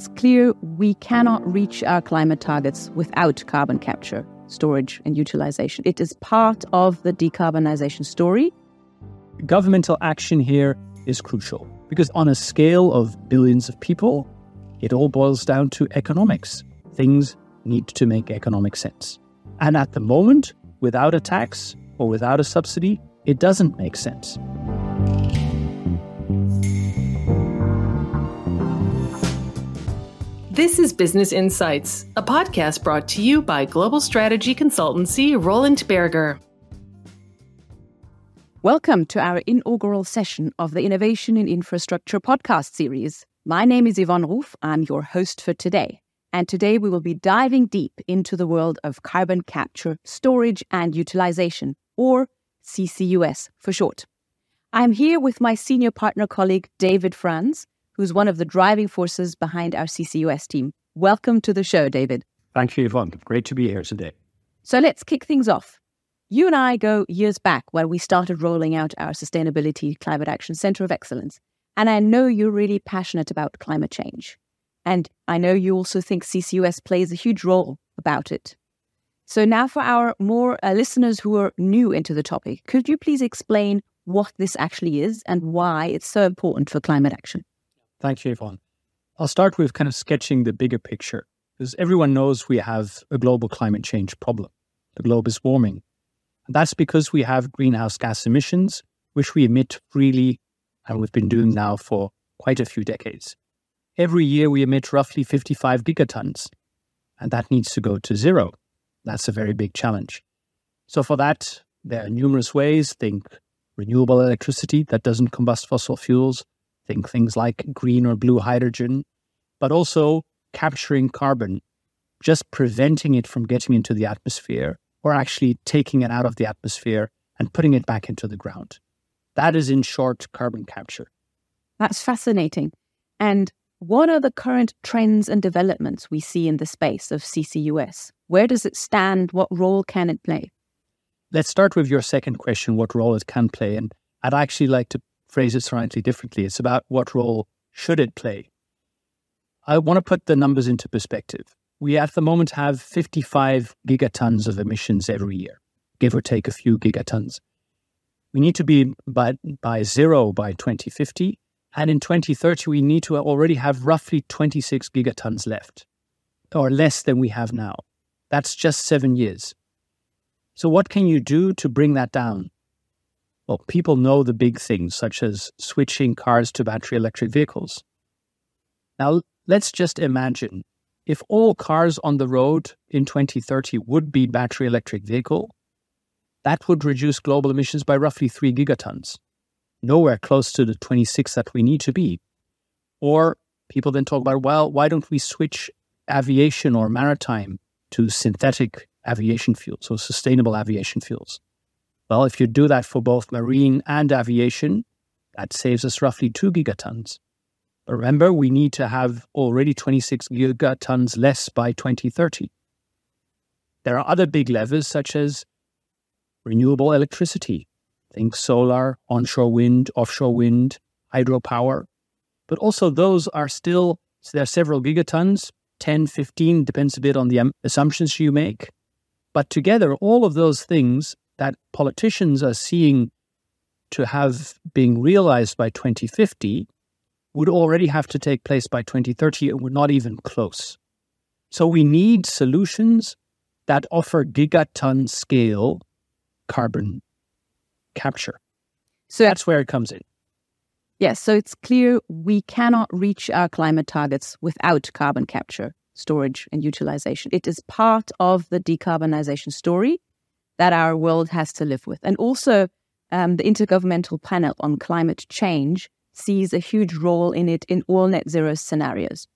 it's clear we cannot reach our climate targets without carbon capture, storage, and utilization. It is part of the decarbonization story. Governmental action here is crucial because, on a scale of billions of people, it all boils down to economics. Things need to make economic sense. And at the moment, without a tax or without a subsidy, it doesn't make sense. This is Business Insights, a podcast brought to you by global strategy consultancy Roland Berger. Welcome to our inaugural session of the Innovation in Infrastructure podcast series. My name is Yvonne Ruf. I'm your host for today. And today we will be diving deep into the world of carbon capture, storage, and utilization, or CCUS for short. I'm here with my senior partner colleague, David Frans, who's one of the driving forces behind our CCUS team. Welcome to the show, David. Thank you, Yvonne. Great to be here today. So let's kick things off. You and I go years back when we started rolling out our Sustainability Climate Action Center of Excellence. And I know you're really passionate about climate change. And I know you also think CCUS plays a huge role about it. So, now for our more uh, listeners who are new into the topic, could you please explain what this actually is and why it's so important for climate action? Thank you, Yvonne. I'll start with kind of sketching the bigger picture because everyone knows we have a global climate change problem. The globe is warming. And that's because we have greenhouse gas emissions, which we emit freely, and we've been doing now for quite a few decades. Every year we emit roughly 55 gigatons, and that needs to go to zero. That's a very big challenge. So, for that, there are numerous ways. Think renewable electricity that doesn't combust fossil fuels, think things like green or blue hydrogen, but also capturing carbon, just preventing it from getting into the atmosphere, or actually taking it out of the atmosphere and putting it back into the ground. That is, in short, carbon capture. That's fascinating. And what are the current trends and developments we see in the space of CCUS? Where does it stand? What role can it play? Let's start with your second question what role it can play. And I'd actually like to phrase it slightly differently. It's about what role should it play? I want to put the numbers into perspective. We at the moment have 55 gigatons of emissions every year, give or take a few gigatons. We need to be by, by zero by 2050 and in 2030, we need to already have roughly 26 gigatons left, or less than we have now. That's just seven years. So, what can you do to bring that down? Well, people know the big things, such as switching cars to battery electric vehicles. Now, let's just imagine if all cars on the road in 2030 would be battery electric vehicle, that would reduce global emissions by roughly 3 gigatons nowhere close to the 26 that we need to be. Or people then talk about, well, why don't we switch aviation or maritime to synthetic aviation fuels or sustainable aviation fuels? Well, if you do that for both marine and aviation, that saves us roughly two gigatons. But remember, we need to have already 26 gigatons less by 2030. There are other big levers such as renewable electricity, Think solar, onshore wind, offshore wind, hydropower. But also, those are still, so there are several gigatons, 10, 15, depends a bit on the assumptions you make. But together, all of those things that politicians are seeing to have being realized by 2050 would already have to take place by 2030 and we're not even close. So we need solutions that offer gigaton scale carbon capture. So that's where it comes in. Yes, so it's clear we cannot reach our climate targets without carbon capture, storage, and utilization. It is part of the decarbonization story that our world has to live with. And also, um, the Intergovernmental Panel on Climate Change sees a huge role in it in all net zero scenarios.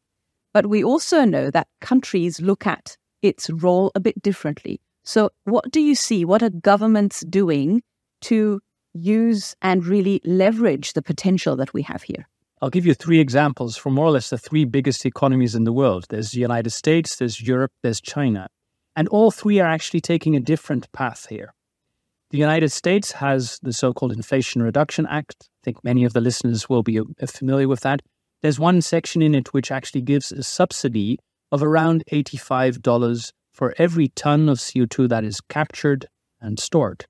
But we also know that countries look at its role a bit differently. So, what do you see? What are governments doing to use and really leverage the potential that we have here? I'll give you three examples from more or less the three biggest economies in the world. There's the United States, there's Europe, there's China. And all three are actually taking a different path here. The United States has the so called Inflation Reduction Act. I think many of the listeners will be uh, familiar with that. there's one section in it which actually gives a subsidy of around $85 for every ton of CO2 that is captured and stored.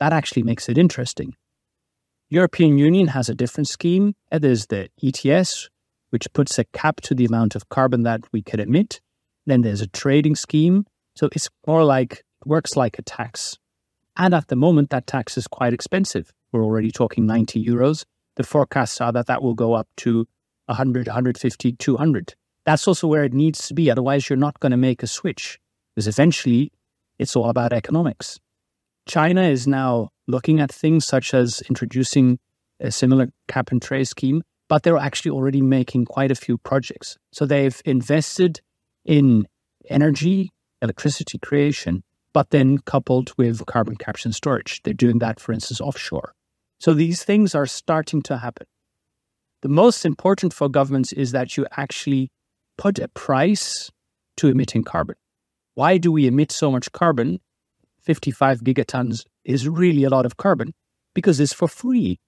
That actually makes it interesting. European Union has a different scheme. There's the ETS, which puts a cap to the amount of carbon that we can emit. Then there's a trading scheme. So it's more like, works like a tax. And at the moment, that tax is quite expensive. We're already talking 90 euros. The forecasts are that that will go up to 100, 150, 200. That's also where it needs to be. Otherwise, you're not going to make a switch because eventually it's all about economics. China is now looking at things such as introducing a similar cap and trade scheme, but they're actually already making quite a few projects. So they've invested in energy, electricity creation, but then coupled with carbon capture and storage. They're doing that, for instance, offshore. So these things are starting to happen. The most important for governments is that you actually put a price to emitting carbon. Why do we emit so much carbon? 55 gigatons is really a lot of carbon because it's for free.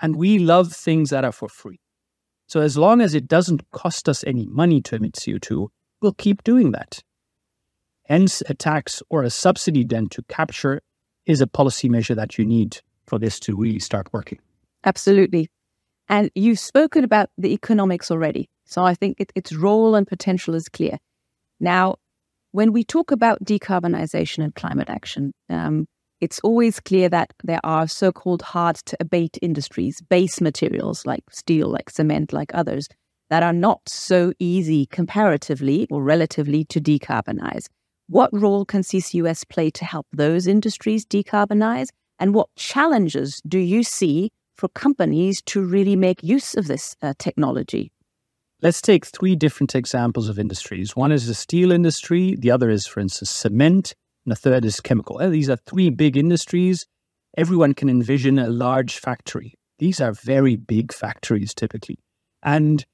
And we love things that are for free. So as long as it doesn't cost us any money to emit CO2, we'll keep doing that. Hence, a tax or a subsidy then to capture is a policy measure that you need for this to really start working. Absolutely. And you've spoken about the economics already. So I think it, its role and potential is clear. Now, when we talk about decarbonization and climate action, um, it's always clear that there are so called hard to abate industries, base materials like steel, like cement, like others, that are not so easy comparatively or relatively to decarbonize. What role can CCUS play to help those industries decarbonize? And what challenges do you see for companies to really make use of this uh, technology? Let's take three different examples of industries. One is the steel industry, the other is, for instance, cement, and the third is chemical. These are three big industries. Everyone can envision a large factory. These are very big factories typically. And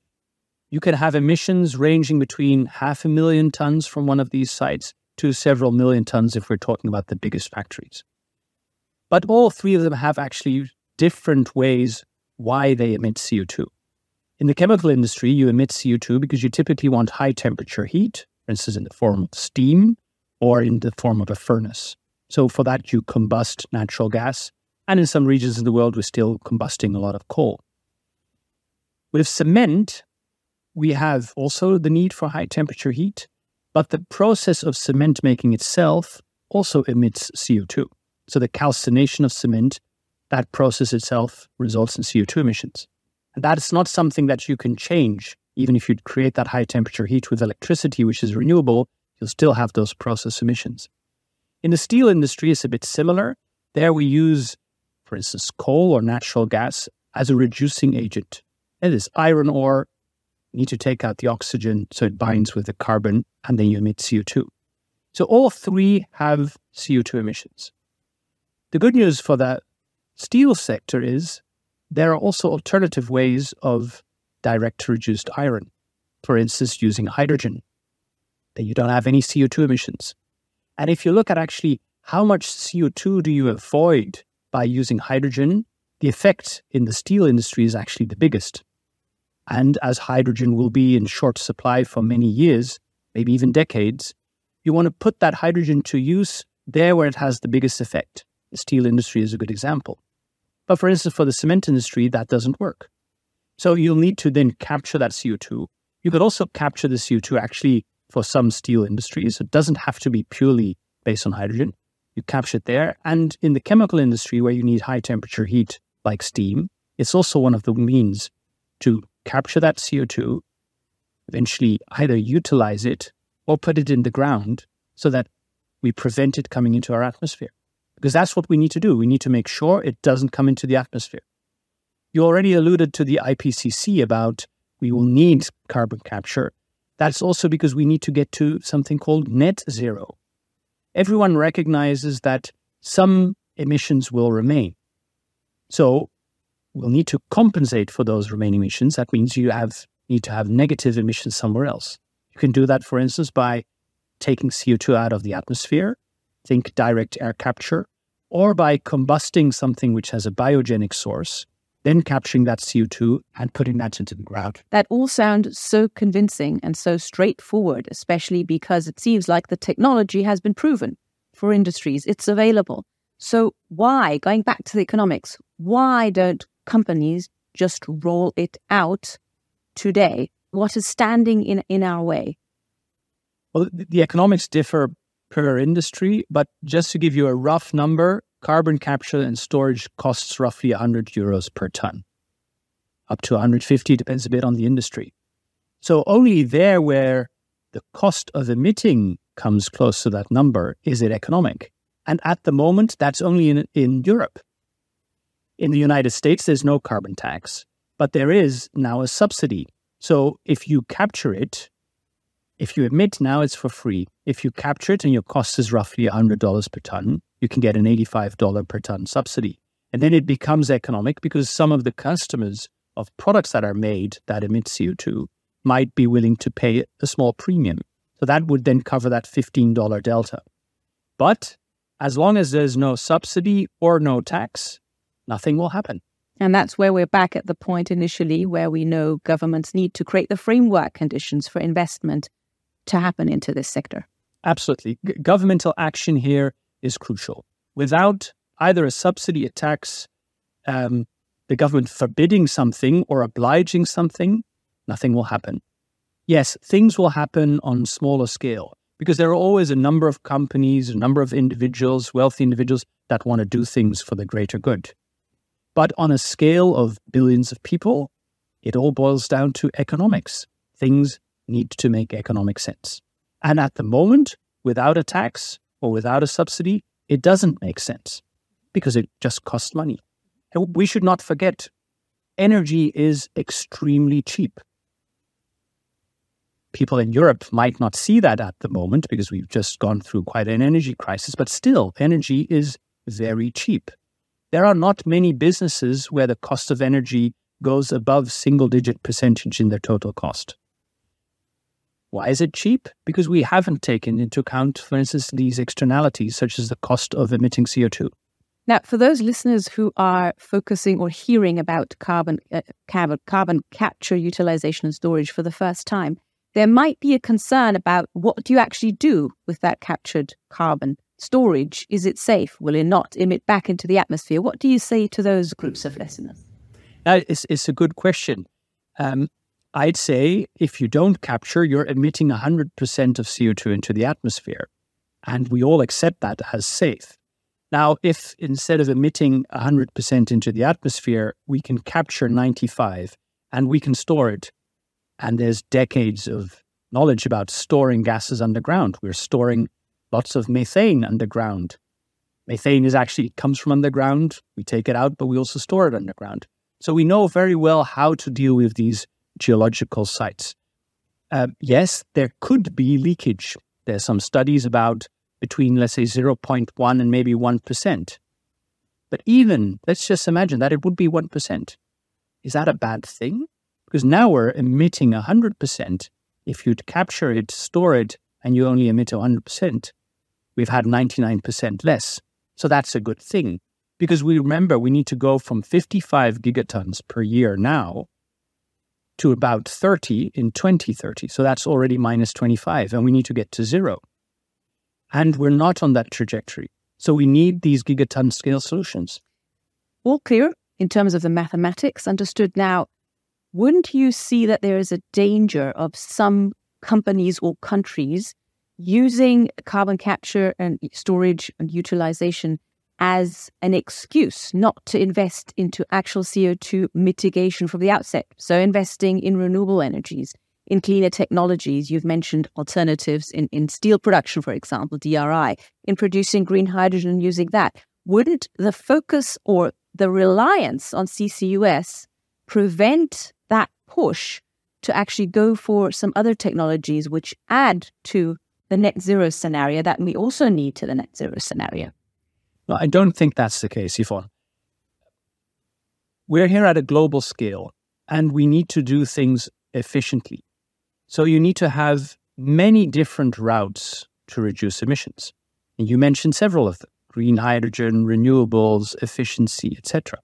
you can have emissions ranging between half a million tons from one of these sites to several million tons if we're talking about the biggest factories. But all three of them have actually different ways why they emit CO2. In the chemical industry, you emit CO2 because you typically want high temperature heat, for instance, in the form of steam or in the form of a furnace. So for that, you combust natural gas. And in some regions of the world, we're still combusting a lot of coal. With cement, we have also the need for high temperature heat, but the process of cement making itself also emits CO2. So the calcination of cement, that process itself results in CO2 emissions. And that is not something that you can change. Even if you create that high temperature heat with electricity, which is renewable, you'll still have those process emissions. In the steel industry, it's a bit similar. There we use, for instance, coal or natural gas as a reducing agent. It is iron ore. Need to take out the oxygen so it binds with the carbon, and then you emit CO2. So all three have CO2 emissions. The good news for the steel sector is there are also alternative ways of direct reduced iron. For instance, using hydrogen, then you don't have any CO2 emissions. And if you look at actually how much CO2 do you avoid by using hydrogen, the effect in the steel industry is actually the biggest. And as hydrogen will be in short supply for many years, maybe even decades, you want to put that hydrogen to use there where it has the biggest effect. The steel industry is a good example. But for instance, for the cement industry, that doesn't work. So you'll need to then capture that CO2. You could also capture the CO2 actually for some steel industries. It doesn't have to be purely based on hydrogen. You capture it there. And in the chemical industry, where you need high temperature heat like steam, it's also one of the means to capture that CO2, eventually either utilize it or put it in the ground so that we prevent it coming into our atmosphere because that's what we need to do. We need to make sure it doesn't come into the atmosphere. You already alluded to the IPCC about we will need carbon capture. That's also because we need to get to something called net zero. Everyone recognizes that some emissions will remain. So we'll need to compensate for those remaining emissions. That means you have need to have negative emissions somewhere else. You can do that, for instance, by taking CO2 out of the atmosphere think direct air capture, or by combusting something which has a biogenic source, then capturing that CO2 and putting that into the ground. That all sounds so convincing and so straightforward, especially because it seems like the technology has been proven for industries, it's available. So, why, going back to the economics, why don't companies just roll it out today? What is standing in, in our way? Well, the economics differ per industry, but just to give you a rough number, carbon capture and storage costs roughly 100 euros per ton, up to 150, depends a bit on the industry. So only there where the cost of emitting comes close to that number is it economic. And at the moment, that's only in, in Europe. In the United States, there's no carbon tax, but there is now a subsidy. So if you capture it, if you emit now, it's for free. If you capture it and your cost is roughly $100 per ton, you can get an $85 per ton subsidy. And then it becomes economic because some of the customers of products that are made that emit CO2 might be willing to pay a small premium. So that would then cover that $15 delta. But as long as there's no subsidy or no tax, nothing will happen. And that's where we're back at the point initially where we know governments need to create the framework conditions for investment to happen into this sector. Absolutely. G- governmental action here is crucial. Without either a subsidy, a tax, um, the government forbidding something or obliging something, nothing will happen. Yes, things will happen on smaller scale because there are always a number of companies, a number of individuals, wealthy individuals that want to do things for the greater good. But on a scale of billions of people, it all boils down to economics. Things need to make economic sense. And at the moment, without a tax, or without a subsidy, it doesn't make sense because it just costs money. And we should not forget energy is extremely cheap. People in Europe might not see that at the moment because we've just gone through quite an energy crisis, but still, energy is very cheap. There are not many businesses where the cost of energy goes above single digit percentage in their total cost. Why is it cheap? Because we haven't taken into account, for instance, these externalities, such as the cost of emitting CO2. Now, for those listeners who are focusing or hearing about carbon, uh, carbon, carbon capture, utilization, and storage for the first time, there might be a concern about what do you actually do with that captured carbon storage? Is it safe? Will it not emit back into the atmosphere? What do you say to those groups of listeners? Now, it's, it's a good question. Um, I'd say if you don't capture, you're emitting 100% of CO2 into the atmosphere. And we all accept that as safe. Now, if instead of emitting 100% into the atmosphere, we can capture 95 and we can store it, and there's decades of knowledge about storing gases underground. We're storing lots of methane underground. Methane is actually comes from underground. We take it out, but we also store it underground. So we know very well how to deal with these geological sites. Uh, yes, there could be leakage. There's some studies about between, let's say, 0.1 and maybe 1%. But even, let's just imagine that it would be 1%. Is that a bad thing? Because now we're emitting 100%. If you'd capture it, store it, and you only emit 100%, we've had 99% less. So that's a good thing. Because we remember we need to go from 55 gigatons per year now to about 30 in 2030. So that's already minus 25, and we need to get to zero. And we're not on that trajectory. So we need these gigaton scale solutions. All clear in terms of the mathematics, understood now. Wouldn't you see that there is a danger of some companies or countries using carbon capture and storage and utilization as an excuse not to invest into actual CO2 mitigation from the outset. So, investing in renewable energies, in cleaner technologies. You've mentioned alternatives in, in steel production, for example, DRI, in producing green hydrogen using that. Wouldn't the focus or the reliance on CCUS prevent that push to actually go for some other technologies which add to the net zero scenario that we also need to the net zero scenario? I don't think that's the case, Yvonne. We're here at a global scale and we need to do things efficiently. So you need to have many different routes to reduce emissions. And you mentioned several of them green hydrogen, renewables, efficiency, etc.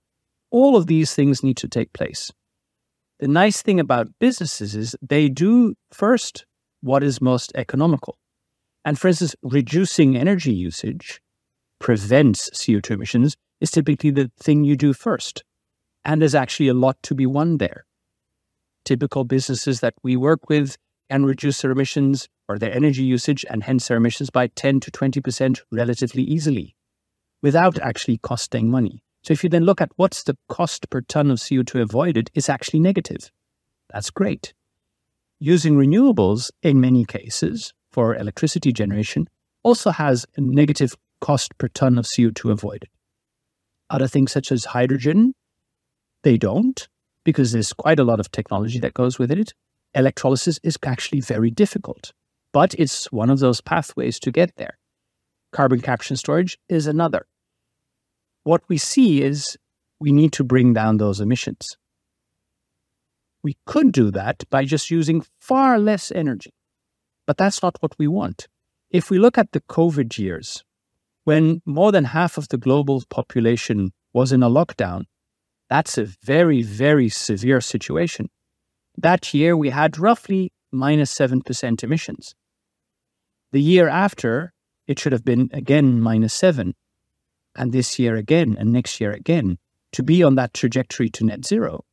All of these things need to take place. The nice thing about businesses is they do first what is most economical. And for instance, reducing energy usage prevents CO2 emissions is typically the thing you do first. And there's actually a lot to be won there. Typical businesses that we work with can reduce their emissions or their energy usage and hence their emissions by 10 to 20% relatively easily without actually costing money. So if you then look at what's the cost per ton of CO2 avoided, it's actually negative. That's great. Using renewables in many cases for electricity generation also has a negative cost per ton of CO2 avoided. Other things such as hydrogen, they don't because there's quite a lot of technology that goes with it. Electrolysis is actually very difficult, but it's one of those pathways to get there. Carbon capture and storage is another. What we see is we need to bring down those emissions. We could do that by just using far less energy, but that's not what we want. If we look at the COVID years, when more than half of the global population was in a lockdown, that's a very, very severe situation. That year, we had roughly minus 7% emissions. The year after, it should have been again minus 7. And this year again, and next year again, to be on that trajectory to net zero.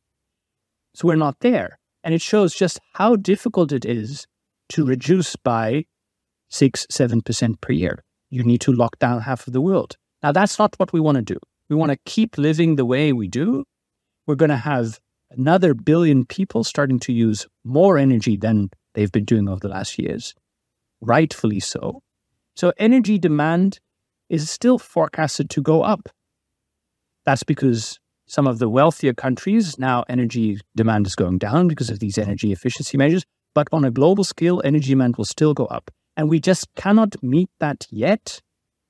So we're not there. And it shows just how difficult it is to reduce by 6 7% per year. You need to lock down half of the world. Now, that's not what we want to do. We want to keep living the way we do. We're going to have another billion people starting to use more energy than they've been doing over the last years, rightfully so. So, energy demand is still forecasted to go up. That's because some of the wealthier countries now energy demand is going down because of these energy efficiency measures. But on a global scale, energy demand will still go up. And we just cannot meet that yet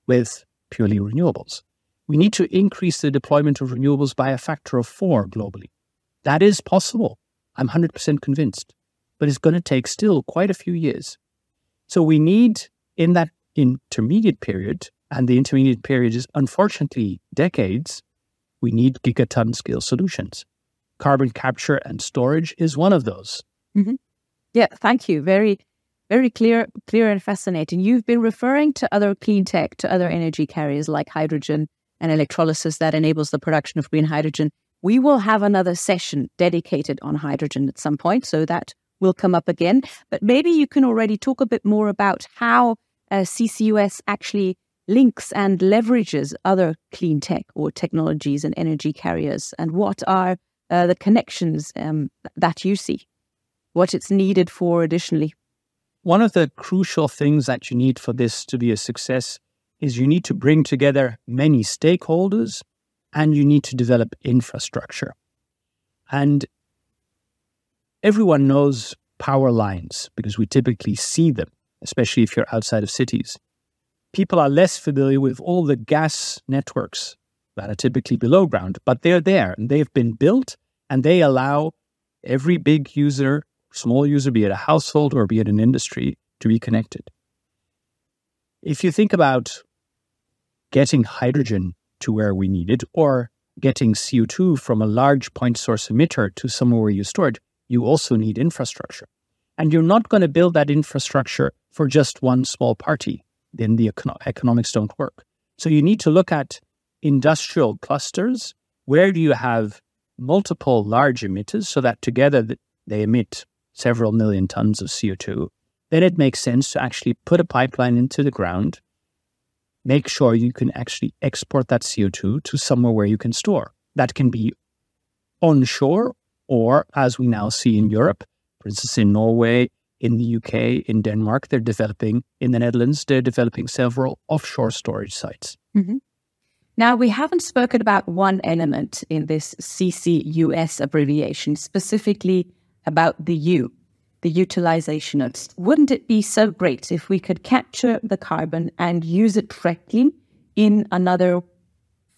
with purely renewables. We need to increase the deployment of renewables by a factor of four globally. That is possible. I'm 100% convinced. But it's going to take still quite a few years. So we need, in that intermediate period, and the intermediate period is unfortunately decades, we need gigaton scale solutions. Carbon capture and storage is one of those. Mm-hmm. Yeah, thank you. Very, very clear, clear and fascinating. You've been referring to other clean tech, to other energy carriers like hydrogen and electrolysis that enables the production of green hydrogen. We will have another session dedicated on hydrogen at some point, so that will come up again. But maybe you can already talk a bit more about how uh, CCUS actually links and leverages other clean tech or technologies and energy carriers, and what are uh, the connections um, that you see, what it's needed for additionally. One of the crucial things that you need for this to be a success is you need to bring together many stakeholders and you need to develop infrastructure. And everyone knows power lines because we typically see them, especially if you're outside of cities. People are less familiar with all the gas networks that are typically below ground, but they're there and they've been built and they allow every big user, small user, be it a household or be it an industry, to be connected. If you think about getting hydrogen to where we need it, or getting CO2 from a large point source emitter to somewhere where you store it, you also need infrastructure. And you're not going to build that infrastructure for just one small party. Then the econo- economics don't work. So you need to look at industrial clusters. Where do you have multiple large emitters so that together they emit several million tons of CO2? Then it makes sense to actually put a pipeline into the ground make sure you can actually export that CO2 to somewhere where you can store. That can be onshore, or as we now see in Europe, for instance, in Norway, in the UK, in Denmark, they're developing, in the Netherlands, they're developing several offshore storage sites. Mm-hmm. Now, we haven't spoken about one element in this CCUS abbreviation, specifically about the U, the utilization of. Wouldn't it be so great if we could capture the carbon and use it directly in another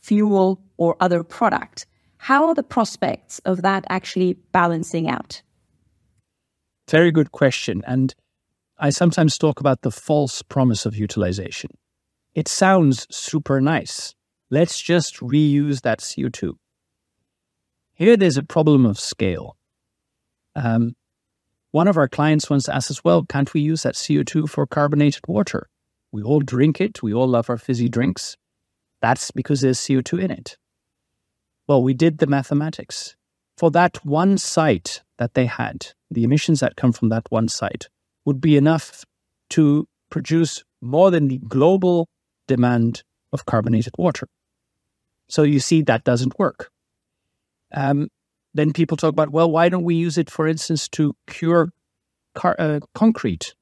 fuel or other product? How are the prospects of that actually balancing out? Very good question. And I sometimes talk about the false promise of utilization. It sounds super nice. Let's just reuse that CO2. Here, there's a problem of scale. Um, one of our clients once asked us, well, can't we use that CO2 for carbonated water? We all drink it. We all love our fizzy drinks. That's because there's CO2 in it. Well, we did the mathematics. For that one site that they had, the emissions that come from that one site would be enough to produce more than the global demand of carbonated water. So you see, that doesn't work. Um, then people talk about, well, why don't we use it, for instance, to cure car- uh, concrete?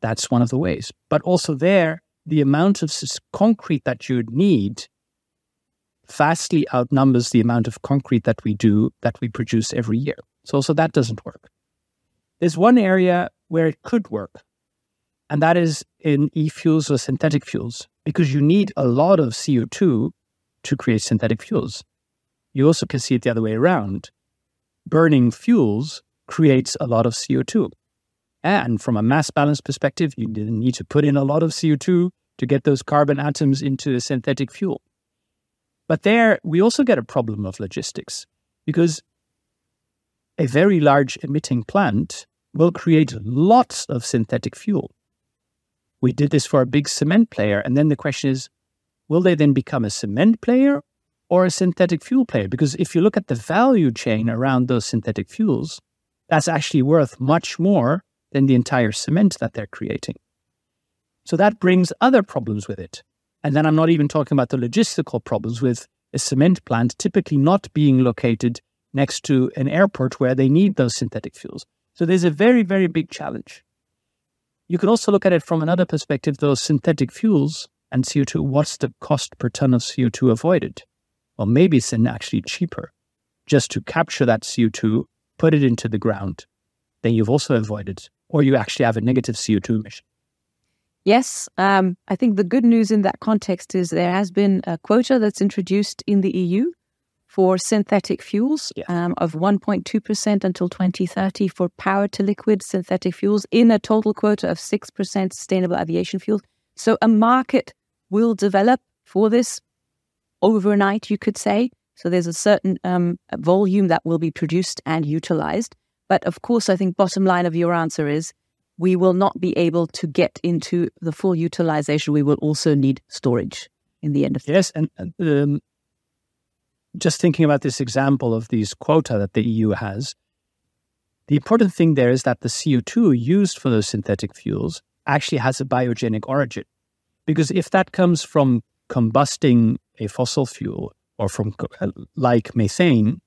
That's one of the ways. But also, there, the amount of concrete that you'd need vastly outnumbers the amount of concrete that we do, that we produce every year. So, also, that doesn't work. There's one area where it could work, and that is in e fuels or synthetic fuels, because you need a lot of CO2 to create synthetic fuels. You also can see it the other way around. Burning fuels creates a lot of CO2. And from a mass balance perspective, you need to put in a lot of CO2 to get those carbon atoms into a synthetic fuel. But there, we also get a problem of logistics because a very large emitting plant will create lots of synthetic fuel. We did this for a big cement player. And then the question is will they then become a cement player or a synthetic fuel player? Because if you look at the value chain around those synthetic fuels, that's actually worth much more than the entire cement that they're creating. So that brings other problems with it. And then I'm not even talking about the logistical problems with a cement plant typically not being located next to an airport where they need those synthetic fuels. So there's a very, very big challenge. You can also look at it from another perspective those synthetic fuels and CO2, what's the cost per ton of CO2 avoided? Well, maybe it's actually cheaper just to capture that CO2, put it into the ground. Then you've also avoided, or you actually have a negative CO2 emission. Yes, um, I think the good news in that context is there has been a quota that's introduced in the EU for synthetic fuels yeah. um, of 1.2% until 2030 for power to liquid synthetic fuels in a total quota of 6% sustainable aviation fuel. So a market will develop for this overnight, you could say. So there's a certain um, volume that will be produced and utilized. But of course, I think bottom line of your answer is we will not be able to get into the full utilization. We will also need storage in the end of yes, and um, just thinking about this example of these quota that the EU has, the important thing there is that the CO2 used for those synthetic fuels actually has a biogenic origin. Because if that comes from combusting a fossil fuel or from uh, like methane,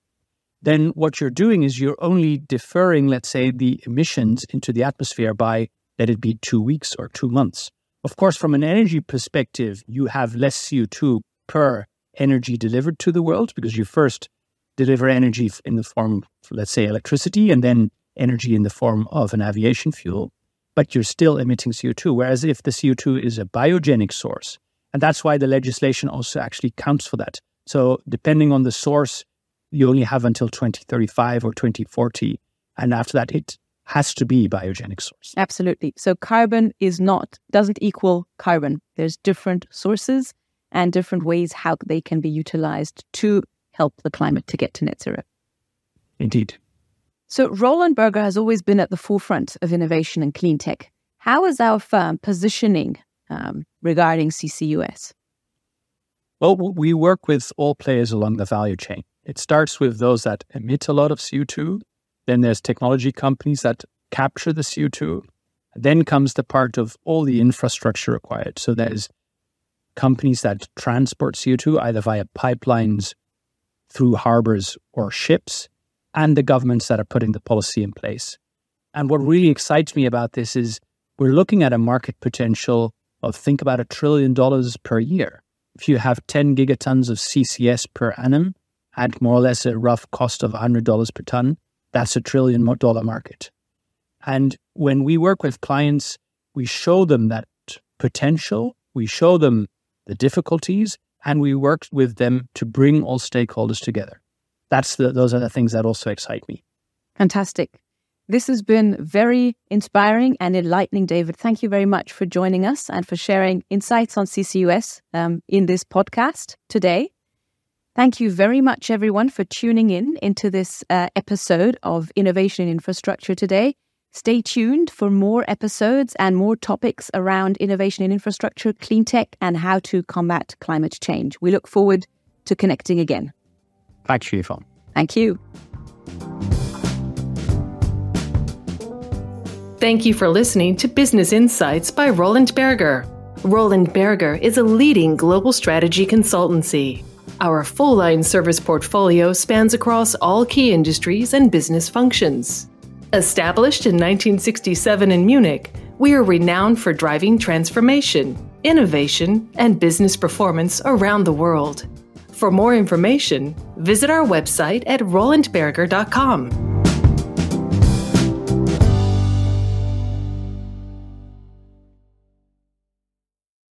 then what you're doing is you're only deferring, let's say, the emissions into the atmosphere by, let it be two weeks or two months. Of course, from an energy perspective, you have less CO2 per energy delivered to the world because you first deliver energy in the form of, let's say, electricity and then energy in the form of an aviation fuel, but you're still emitting CO2. Whereas if the CO2 is a biogenic source, and that's why the legislation also actually counts for that. So depending on the source, you only have until 2035 or 2040. And after that, it has to be biogenic source. Absolutely. So carbon is not, doesn't equal carbon. There's different sources and different ways how they can be utilized to help the climate to get to net zero. Indeed. So, Roland Berger has always been at the forefront of innovation and clean tech. How is our firm positioning um, regarding CCUS? Well, we work with all players along the value chain. It starts with those that emit a lot of CO2. Then there's technology companies that capture the CO2. Then comes the part of all the infrastructure required. So there's companies that transport CO2 either via pipelines, through harbors, or ships, and the governments that are putting the policy in place. And what really excites me about this is we're looking at a market potential of think about a trillion dollars per year. If you have 10 gigatons of CCS per annum at more or less a rough cost of $100 per ton, that's a trillion dollar market. And when we work with clients, we show them that potential, we show them the difficulties, and we work with them to bring all stakeholders together. That's the, those are the things that also excite me. Fantastic. This has been very inspiring and enlightening, David. Thank you very much for joining us and for sharing insights on CCUS um, in this podcast today. Thank you very much, everyone, for tuning in into this uh, episode of Innovation in Infrastructure today. Stay tuned for more episodes and more topics around innovation in infrastructure, clean tech, and how to combat climate change. We look forward to connecting again. Thank you, Yvonne. Thank you. Thank you for listening to Business Insights by Roland Berger. Roland Berger is a leading global strategy consultancy. Our full line service portfolio spans across all key industries and business functions. Established in 1967 in Munich, we are renowned for driving transformation, innovation, and business performance around the world. For more information, visit our website at rolandberger.com.